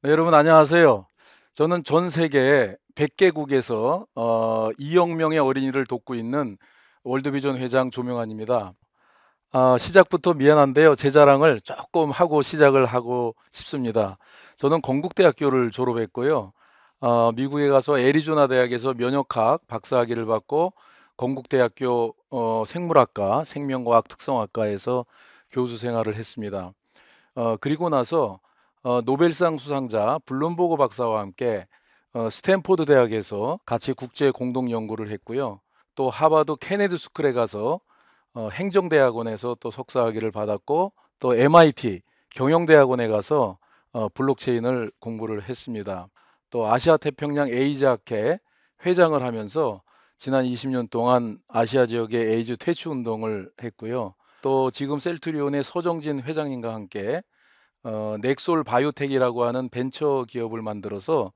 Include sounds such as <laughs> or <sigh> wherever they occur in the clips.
네, 여러분 안녕하세요. 저는 전 세계 100개국에서 어, 2억 명의 어린이를 돕고 있는 월드비전 회장 조명환입니다. 아, 시작부터 미안한데요. 제 자랑을 조금 하고 시작을 하고 싶습니다. 저는 건국대학교를 졸업했고요. 어, 미국에 가서 애리조나 대학에서 면역학 박사학위를 받고 건국대학교 어, 생물학과 생명과학 특성학과에서 교수 생활을 했습니다. 어, 그리고 나서 어, 노벨상 수상자 블룸버그 박사와 함께 어, 스탠포드 대학에서 같이 국제 공동 연구를 했고요. 또 하버드 케네디 스쿨에 가서 어, 행정대학원에서 또 석사학위를 받았고 또 MIT 경영대학원에 가서 어, 블록체인을 공부를 했습니다. 또 아시아 태평양 에이즈 학회 회장을 하면서 지난 20년 동안 아시아 지역의 에이즈 퇴치 운동을 했고요. 또 지금 셀트리온의 서정진 회장님과 함께 어, 넥솔 바이오텍이라고 하는 벤처 기업을 만들어서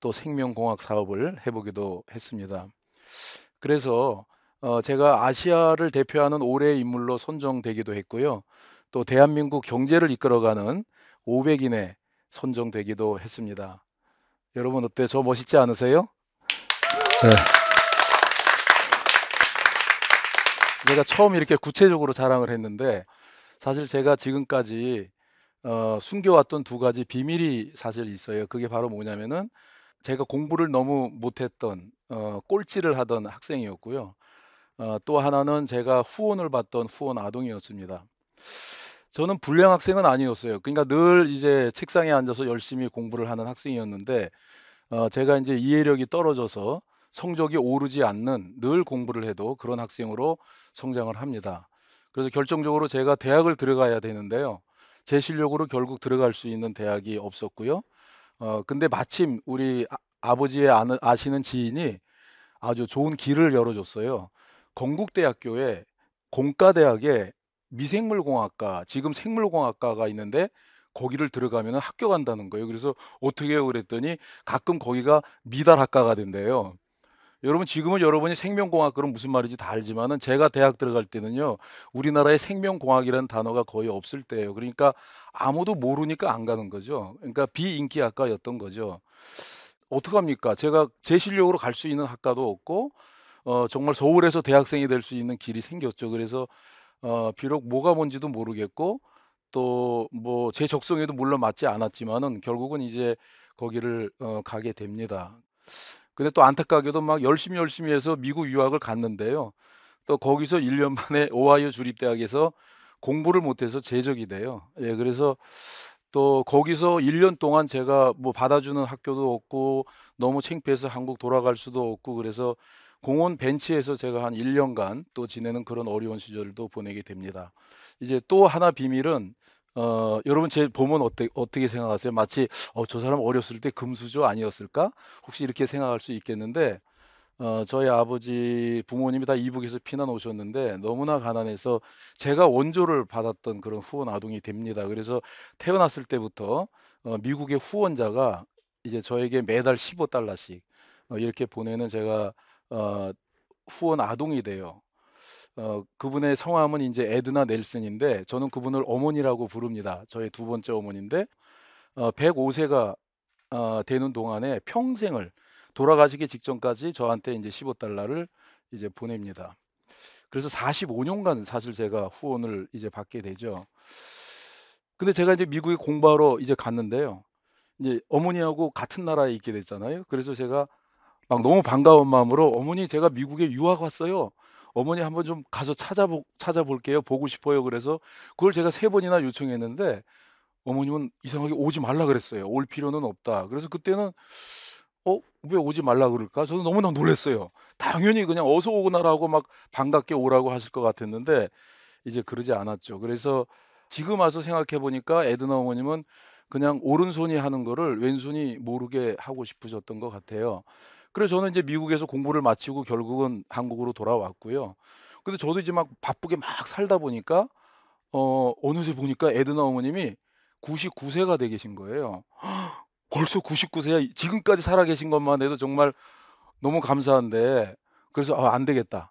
또 생명공학 사업을 해보기도 했습니다. 그래서 어, 제가 아시아를 대표하는 올해의 인물로 선정되기도 했고요. 또 대한민국 경제를 이끌어가는 500인에 선정되기도 했습니다. 여러분 어때? 저 멋있지 않으세요? 네. 제가 처음 이렇게 구체적으로 자랑을 했는데 사실 제가 지금까지 어, 숨겨왔던 두 가지 비밀이 사실 있어요. 그게 바로 뭐냐면은 제가 공부를 너무 못했던 어, 꼴찌를 하던 학생이었고요. 어, 또 하나는 제가 후원을 받던 후원 아동이었습니다. 저는 불량 학생은 아니었어요. 그러니까 늘 이제 책상에 앉아서 열심히 공부를 하는 학생이었는데 어, 제가 이제 이해력이 떨어져서 성적이 오르지 않는 늘 공부를 해도 그런 학생으로 성장을 합니다. 그래서 결정적으로 제가 대학을 들어가야 되는데요. 제 실력으로 결국 들어갈 수 있는 대학이 없었고요. 어, 근데 마침 우리 아, 버지의 아는, 아시는 지인이 아주 좋은 길을 열어줬어요. 건국대학교에 공과대학에 미생물공학과, 지금 생물공학과가 있는데 거기를 들어가면 합격한다는 거예요. 그래서 어떻게 해요? 그랬더니 가끔 거기가 미달학과가 된대요. 여러분 지금은 여러분이 생명공학 그럼 무슨 말인지 다 알지만은 제가 대학 들어갈 때는요 우리나라에 생명공학이라는 단어가 거의 없을 때예요. 그러니까 아무도 모르니까 안 가는 거죠. 그러니까 비인기 학과였던 거죠. 어떡 합니까? 제가 제 실력으로 갈 수 있는 학과도 없고 어, 정말 서울에서 대학생이 될 수 있는 길이 생겼죠. 그래서 어, 비록 뭐가 뭔지도 모르겠고 또 뭐 제 적성에도 물론 맞지 않았지만은 결국은 이제 거기를 어, 가게 됩니다. 근데 또 안타깝게도 막 열심히 열심히 해서 미국 유학을 갔는데요. 또 거기서 1년 만에 <laughs> 오하이오 주립대학에서 공부를 못해서 제적이 돼요. 예, 그래서 또 거기서 1년 동안 제가 뭐 받아주는 학교도 없고 너무 창피해서 한국 돌아갈 수도 없고 그래서 공원 벤치에서 제가 한 1년간 또 지내는 그런 어려운 시절도 보내게 됩니다. 이제 또 하나 비밀은 어, 여러분 제 보면 어때, 어떻게 생각하세요? 마치 어, 저 사람 어렸을 때 금수저 아니었을까? 혹시 이렇게 생각할 수 있겠는데 어, 저희 아버지 부모님이 다 이북에서 피난 오셨는데 너무나 가난해서 제가 원조를 받았던 그런 후원 아동이 됩니다. 그래서 태어났을 때부터 어, 미국의 후원자가 이제 저에게 매달 15달러씩 어, 이렇게 보내는 제가 어, 후원 아동이 돼요. 어, 그분의 성함은 이제 에드나 넬슨인데 저는 그분을 어머니라고 부릅니다. 저의 두 번째 어머니인데 어, 105세가 어, 되는 동안에 평생을 돌아가시기 직전까지 저한테 이제 15달러를 이제 보냅니다. 그래서 45년간 사실 제가 후원을 이제 받게 되죠. 근데 제가 이제 미국에 공부하러 이제 갔는데요. 이제 어머니하고 같은 나라에 있게 됐잖아요. 그래서 제가 막 너무 반가운 마음으로 어머니 제가 미국에 유학 왔어요. 어머니 한번 좀 가서 찾아보, 찾아볼게요. 보고 싶어요. 그래서 그걸 제가 세 번이나 요청했는데 어머님은 이상하게 오지 말라 그랬어요. 올 필요는 없다. 그래서 그때는 어, 왜 오지 말라 그럴까? 저는 너무나 놀랐어요. 당연히 그냥 어서 오거나라고 막 반갑게 오라고 하실 것 같았는데 이제 그러지 않았죠. 그래서 지금 와서 생각해 보니까 에드나 어머님은 그냥 오른손이 하는 거를 왼손이 모르게 하고 싶으셨던 것 같아요. 그래서 저는 이제 미국에서 공부를 마치고 결국은 한국으로 돌아왔고요. 근데 저도 이제 막 바쁘게 막 살다 보니까 어 어느새 보니까 에드나 어머님이 99세가 돼 계신 거예요. <gasps> 벌써 99세야. 지금까지 살아 계신 것만 해도 정말 너무 감사한데 그래서 아, 안 되겠다.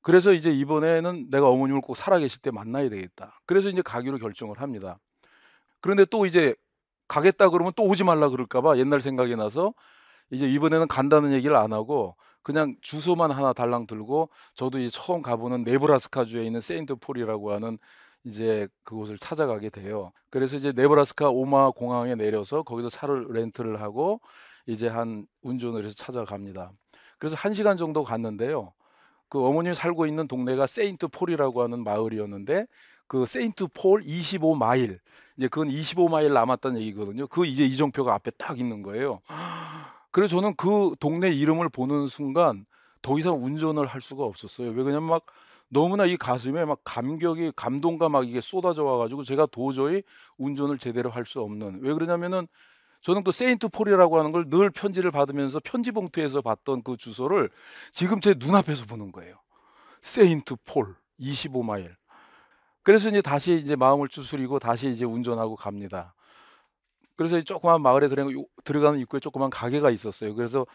그래서 이제 이번에는 내가 어머님을 꼭 살아 계실 때 만나야 되겠다. 그래서 이제 가기로 결정을 합니다. 그런데 또 이제 가겠다 그러면 또 오지 말라 그럴까 봐 옛날 생각이 나서 이제 이번에는 간다는 얘기를 안 하고 그냥 주소만 하나 달랑 들고 저도 이제 처음 가보는 네브라스카주에 있는 세인트 폴이라고 하는 이제 그곳을 찾아가게 돼요. 그래서 이제 네브라스카 오마하 공항에 내려서 거기서 차를 렌트를 하고 이제 한 운전을 해서 찾아갑니다. 그래서 한 시간 정도 갔는데요. 그 어머님이 살고 있는 동네가 세인트 폴이라고 하는 마을이었는데 그 세인트 폴 25마일 이제 그건 25마일 남았다는 얘기거든요. 그 이제 이정표가 앞에 딱 있는 거예요. 그래서 저는 그 동네 이름을 보는 순간 더 이상 운전을 할 수가 없었어요. 왜 그러냐면 막 너무나 이 가슴에 막 감격이 감동과 막 이게 쏟아져 와가지고 제가 도저히 운전을 제대로 할 수 없는 왜 그러냐면은 저는 그 세인트 폴이라고 하는 걸 늘 편지를 받으면서 편지 봉투에서 봤던 그 주소를 지금 제 눈앞에서 보는 거예요. 세인트 폴 25마일. 그래서 이제 다시 이제 마음을 추스리고 다시 이제 운전하고 갑니다. 그래서 이 조그만 마을에 들어가는, 입구에 조그만 가게가 있었어요. 그래서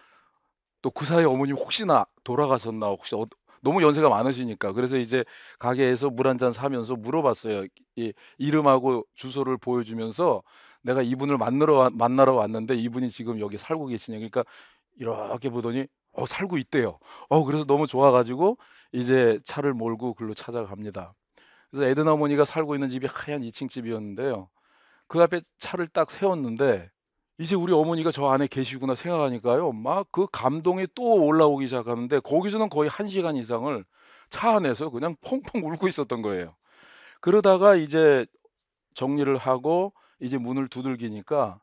또 그 사이에 어머님 혹시나 돌아가셨나 혹시 어, 너무 연세가 많으시니까 그래서 이제 가게에서 물 한 잔 사면서 물어봤어요. 이 이름하고 주소를 보여주면서 내가 이분을 만나러 와- 만나러 왔는데 이분이 지금 여기 살고 계시냐. 그러니까 이렇게 보더니 어 살고 있대요. 어 그래서 너무 좋아가지고 이제 차를 몰고 글로 찾아갑니다. 그래서 에드나 어머니가 살고 있는 집이 하얀 2층 집이었는데요. 그 앞에 차를 딱 세웠는데 이제 우리 어머니가 저 안에 계시구나 생각하니까요. 막 그 감동이 또 올라오기 시작하는데 거기서는 거의 한 시간 이상을 차 안에서 그냥 펑펑 울고 있었던 거예요. 그러다가 이제 정리를 하고 이제 문을 두들기니까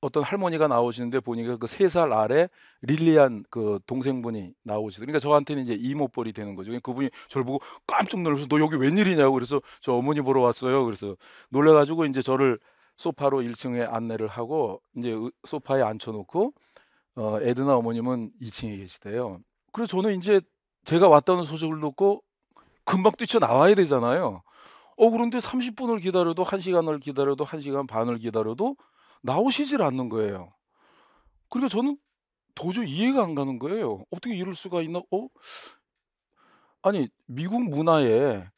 어떤 할머니가 나오시는데 보니까 그 세 살 아래 릴리안 그 동생분이 나오시더라고요. 그러니까 저한테는 이제 이모뻘이 되는 거죠. 그러니까 그분이 저를 보고 깜짝 놀라서 너 여기 웬일이냐고 그래서 저 어머니 보러 왔어요. 그래서 놀래가지고 이제 저를 소파로 1층에 안내를 하고 이제 의- 소파에 앉혀놓고 어, 에드나 어머님은 2층에 계시대요. 그래서 저는 이제 제가 왔다는 소식을 듣고 금방 뛰쳐 나와야 되잖아요. 어 그런데 30분을 기다려도 1시간을 기다려도 1시간 반을 기다려도 나오시질 않는 거예요. 그러니까 저는 도저히 이해가 안 가는 거예요. 어떻게 이럴 수가 있나? 어? 아니 미국 문화에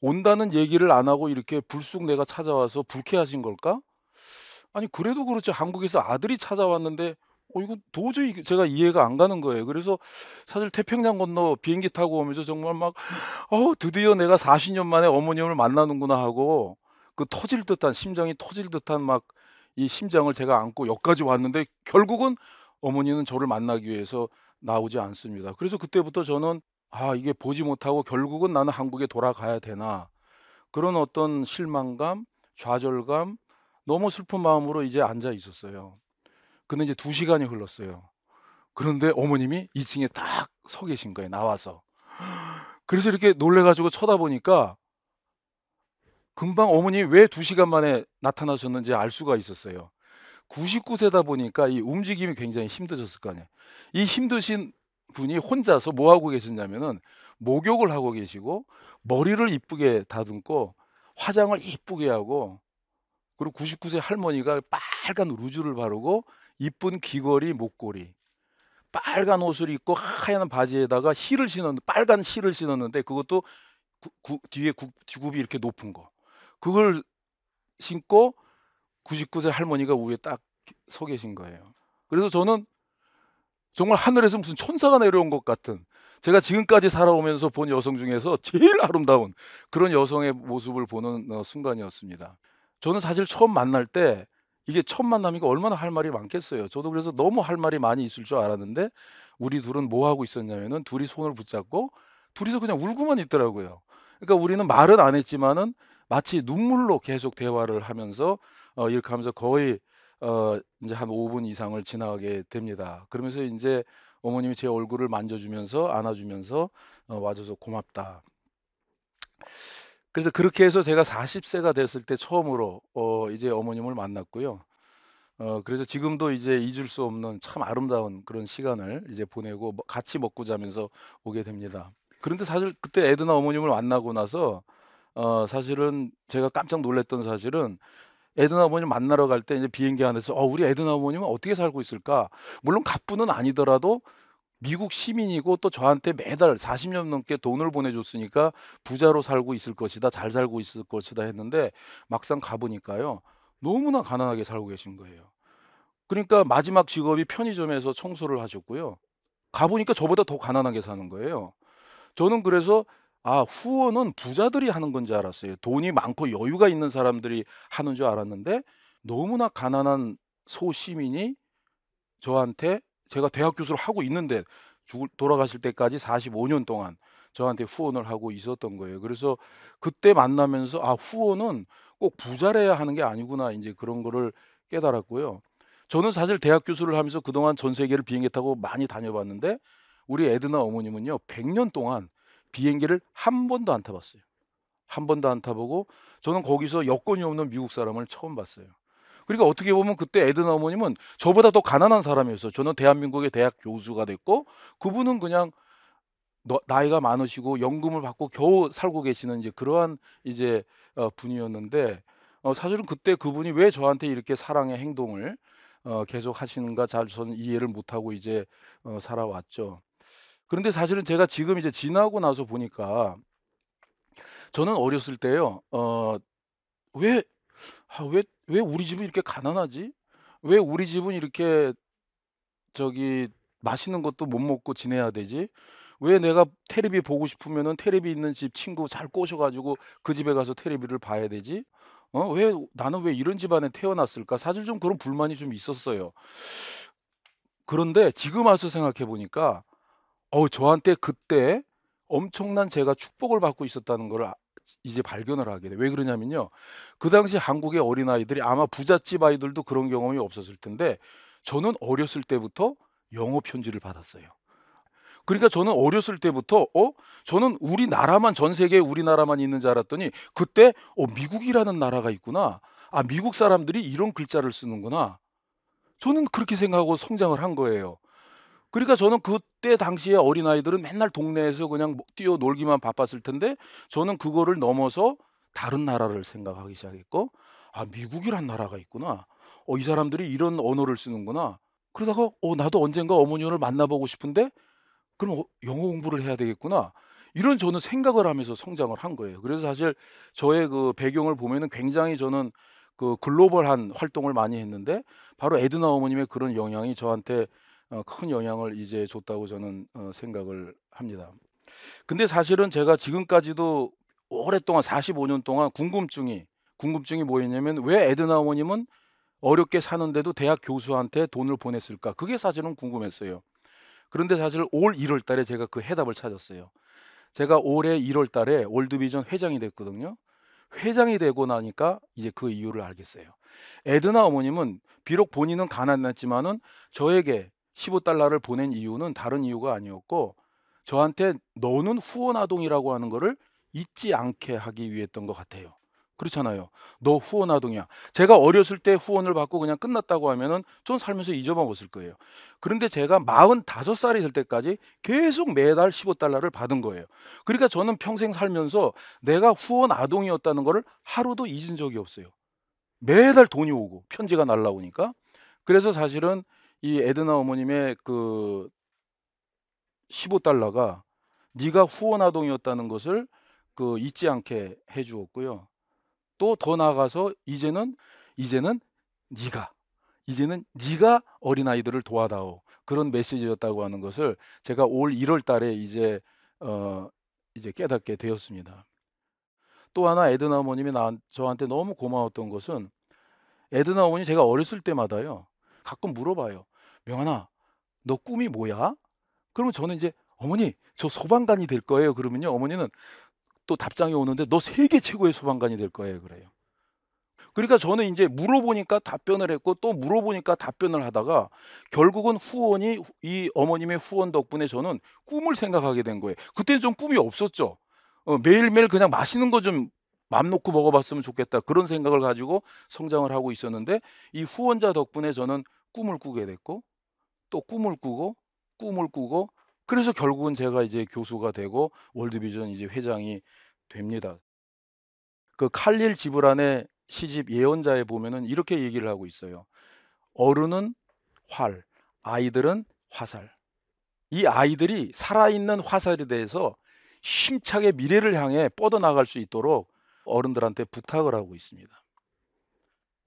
온다는 얘기를 안 하고 이렇게 불쑥 내가 찾아와서 불쾌하신 걸까? 아니 그래도 그렇지 한국에서 아들이 찾아왔는데 어 이거 도저히 제가 이해가 안 가는 거예요. 그래서 사실 태평양 건너 비행기 타고 오면서 정말 막어 드디어 내가 40년 만에 어머님을 만나는구나 하고 그 터질 듯한 심장이 터질 듯한 막 이 심장을 제가 안고 여기까지 왔는데 결국은 어머니는 저를 만나기 위해서 나오지 않습니다. 그래서 그때부터 저는 ' 아 이게 보지 못하고 결국은 나는 한국에 돌아가야 되나.' 그런 어떤 실망감, 좌절감, 너무 슬픈 마음으로 이제 앉아 있었어요. 근데 이제 2 시간이 흘렀어요. 그런데 어머님이 2 층에 딱 서 계신 거예요 나와서. 그래서 이렇게 놀래 가지고 쳐다보니까 금방 어머님이 왜 2 시간 만에 나타나셨는지 알 수가 있었어요. 99 세다 보니까 이 움직임이 굉장히 힘드셨을 거 아니에요. 이 힘드신 분이 혼자서 뭐 하고 계셨냐면은 목욕을 하고 계시고 머리를 이쁘게 다듬고 화장을 이쁘게 하고 그리고 99세 할머니가 빨간 루즈를 바르고 이쁜 귀걸이, 목걸이, 빨간 옷을 입고 하얀 바지에다가 힐을 신었 빨간 힐을 신었는데 그것도 구, 구, 뒤에 구, 굽이 이렇게 높은 거. 그걸 신고 99세 할머니가 위에 딱 서 계신 거예요. 그래서 저는 정말 하늘에서 무슨 천사가 내려온 것 같은 제가 지금까지 살아오면서 본 여성 중에서 제일 아름다운 그런 여성의 모습을 보는 어, 순간이었습니다. 저는 사실 처음 만날 때 이게 첫 만남이니까 얼마나 할 말이 많겠어요. 저도 그래서 너무 할 말이 많이 있을 줄 알았는데 우리 둘은 뭐 하고 있었냐면은 둘이 손을 붙잡고 둘이서 그냥 울고만 있더라고요. 그러니까 우리는 말은 안 했지만은 마치 눈물로 계속 대화를 하면서 어, 이렇게 하면서 거의 어, 이제 한 5분 이상을 지나가게 됩니다. 그러면서 이제 어머님이 제 얼굴을 만져주면서 안아주면서 어, 와줘서 고맙다. 그래서 그렇게 해서 제가 40세가 됐을 때 처음으로 어, 이제 어머님을 만났고요. 어, 그래서 지금도 이제 잊을 수 없는 참 아름다운 그런 시간을 이제 보내고 뭐 같이 먹고 자면서 오게 됩니다. 그런데 사실 그때 에드나 어머님을 만나고 나서 어, 사실은 제가 깜짝 놀랐던 사실은 에드나 어머님 만나러 갈 때 이제 비행기 안에서 어, 우리 에드나 어머님은 어떻게 살고 있을까? 물론 갑부는 아니더라도 미국 시민이고 또 저한테 매달 40년 넘게 돈을 보내줬으니까 부자로 살고 있을 것이다, 잘 살고 있을 것이다 했는데 막상 가보니까요. 너무나 가난하게 살고 계신 거예요. 그러니까 마지막 직업이 편의점에서 청소를 하셨고요. 가보니까 저보다 더 가난하게 사는 거예요. 저는 그래서 아, 후원은 부자들이 하는 건지 알았어요. 돈이 많고 여유가 있는 사람들이 하는 줄 알았는데 너무나 가난한 소시민이 저한테 제가 대학 교수를 하고 있는데 죽을 돌아가실 때까지 45년 동안 저한테 후원을 하고 있었던 거예요. 그래서 그때 만나면서 아, 후원은 꼭 부자래야 하는 게 아니구나. 이제 그런 거를 깨달았고요. 저는 사실 대학 교수를 하면서 그동안 전 세계를 비행기 타고 많이 다녀봤는데 우리 에드나 어머님은요. 100년 동안 비행기를 한 번도 안 타봤어요. 한 번도 안 타보고 저는 거기서 여권이 없는 미국 사람을 처음 봤어요. 그러니까 어떻게 보면 그때 에드나 어머님은 저보다 더 가난한 사람이었어요. 저는 대한민국의 대학 교수가 됐고 그분은 그냥 나이가 많으시고 연금을 받고 겨우 살고 계시는 이제 그러한 이제 어, 분이었는데 어, 사실은 그때 그분이 왜 저한테 이렇게 사랑의 행동을 어, 계속 하시는가 잘 저는 이해를 못하고 이제 어, 살아왔죠. 그런데 사실은 제가 지금 이제 지나고 나서 보니까 저는 어렸을 때요. 어, 왜, 아, 왜, 왜 우리 집은 이렇게 가난하지? 왜 우리 집은 이렇게 저기 맛있는 것도 못 먹고 지내야 되지? 왜 내가 테레비 보고 싶으면은 테레비 있는 집 친구 잘 꼬셔가지고 그 집에 가서 테레비를 봐야 되지? 어, 왜 나는 왜 이런 집안에 태어났을까? 사실 좀 그런 불만이 좀 있었어요. 그런데 지금 와서 생각해 보니까 어, 저한테 그때 엄청난 제가 축복을 받고 있었다는 걸 아, 이제 발견을 하게 돼. 왜 그러냐면요. 그 당시 한국의 어린아이들이 아마 부잣집 아이들도 그런 경험이 없었을 텐데 저는 어렸을 때부터 영어 편지를 받았어요. 그러니까 저는 어렸을 때부터 어 저는 우리나라만 전 세계에 우리나라만 있는 줄 알았더니 그때 어 미국이라는 나라가 있구나. 아 미국 사람들이 이런 글자를 쓰는구나. 저는 그렇게 생각하고 성장을 한 거예요. 그러니까 저는 그때 당시에 어린아이들은 맨날 동네에서 그냥 뭐 뛰어 놀기만 바빴을 텐데 저는 그거를 넘어서 다른 나라를 생각하기 시작했고 아 미국이란 나라가 있구나. 어 이 사람들이 이런 언어를 쓰는구나. 그러다가 어 나도 언젠가 어머니를 만나보고 싶은데 그럼 어, 영어 공부를 해야 되겠구나. 이런 저는 생각을 하면서 성장을 한 거예요. 그래서 사실 저의 그 배경을 보면은 굉장히 저는 그 글로벌한 활동을 많이 했는데 바로 에드나 어머님의 그런 영향이 저한테 어, 큰 영향을 이제 줬다고 저는 어, 생각을 합니다. 근데 사실은 제가 지금까지도 오랫동안 45년 동안 궁금증이 궁금증이 뭐였냐면 왜 에드나 어머님은 어렵게 사는데도 대학 교수한테 돈을 보냈을까? 그게 사실은 궁금했어요. 그런데 사실 올 1월 달에 제가 그 해답을 찾았어요. 제가 올해 1월 달에 월드비전 회장이 됐거든요. 회장이 되고 나니까 이제 그 이유를 알겠어요. 에드나 어머님은 비록 본인은 가난했지만은 저에게 15달러를 보낸 이유는 다른 이유가 아니었고 저한테 너는 후원 아동이라고 하는 거를 잊지 않게 하기 위했던 것 같아요. 그렇잖아요. 너 후원 아동이야. 제가 어렸을 때 후원을 받고 그냥 끝났다고 하면은 전 살면서 잊어먹었을 거예요. 그런데 제가 45살이 될 때까지 계속 매달 15달러를 받은 거예요. 그러니까 저는 평생 살면서 내가 후원 아동이었다는 거를 하루도 잊은 적이 없어요. 매달 돈이 오고 편지가 날라오니까. 그래서 사실은 이 에드나 어머님의 그 15달러가 네가 후원 아동이었다는 것을 그 잊지 않게 해 주었고요. 또 더 나아가서 이제는 이제는 네가 이제는 네가 어린아이들을 도와다오. 그런 메시지였다고 하는 것을 제가 올 1월 달에 이제 어 이제 깨닫게 되었습니다. 또 하나 에드나 어머님이 나, 저한테 너무 고마웠던 것은 에드나 어머니 제가 어렸을 때마다요. 가끔 물어봐요. 명환아, 너 꿈이 뭐야? 그러면 저는 이제 어머니, 저 소방관이 될 거예요. 그러면요. 어머니는 또 답장이 오는데 너 세계 최고의 소방관이 될 거예요. 그래요. 그러니까 저는 이제 물어보니까 답변을 했고 또 물어보니까 답변을 하다가 결국은 후원이 이 어머님의 후원 덕분에 저는 꿈을 생각하게 된 거예요. 그때는 좀 꿈이 없었죠. 어, 매일매일 그냥 맛있는 거 좀 맘 놓고 먹어봤으면 좋겠다. 그런 생각을 가지고 성장을 하고 있었는데 이 후원자 덕분에 저는 꿈을 꾸게 됐고 또 꿈을 꾸고 꿈을 꾸고 그래서 결국은 제가 이제 교수가 되고 월드비전 이제 회장이 됩니다. 그 칼릴 지브란의 시집 예언자에 보면은 이렇게 얘기를 하고 있어요. 어른은 활, 아이들은 화살. 이 아이들이 살아있는 화살에 대해서 힘차게 미래를 향해 뻗어나갈 수 있도록 어른들한테 부탁을 하고 있습니다.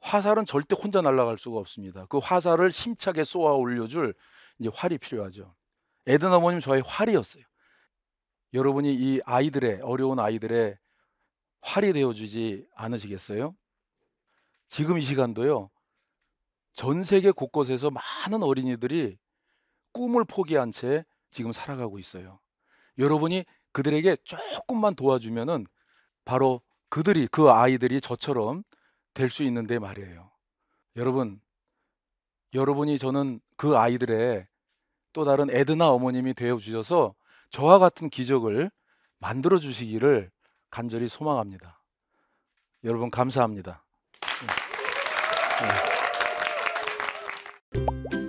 화살은 절대 혼자 날아갈 수가 없습니다. 그 화살을 힘차게 쏘아 올려줄 이제 활이 필요하죠. 에든 어머님 저의 활이었어요. 여러분이 이 아이들의 어려운 아이들의 활이 되어주지 않으시겠어요? 지금 이 시간도요. 전 세계 곳곳에서 많은 어린이들이 꿈을 포기한 채 지금 살아가고 있어요. 여러분이 그들에게 조금만 도와주면은 바로 그들이 그 아이들이 저처럼 될 수 있는데 말이에요. 여러분, 여러분이 저는 그 아이들의 또 다른 에드나 어머님이 되어 주셔서 저와 같은 기적을 만들어 주시기를 간절히 소망합니다. 여러분 감사합니다. 네. 네.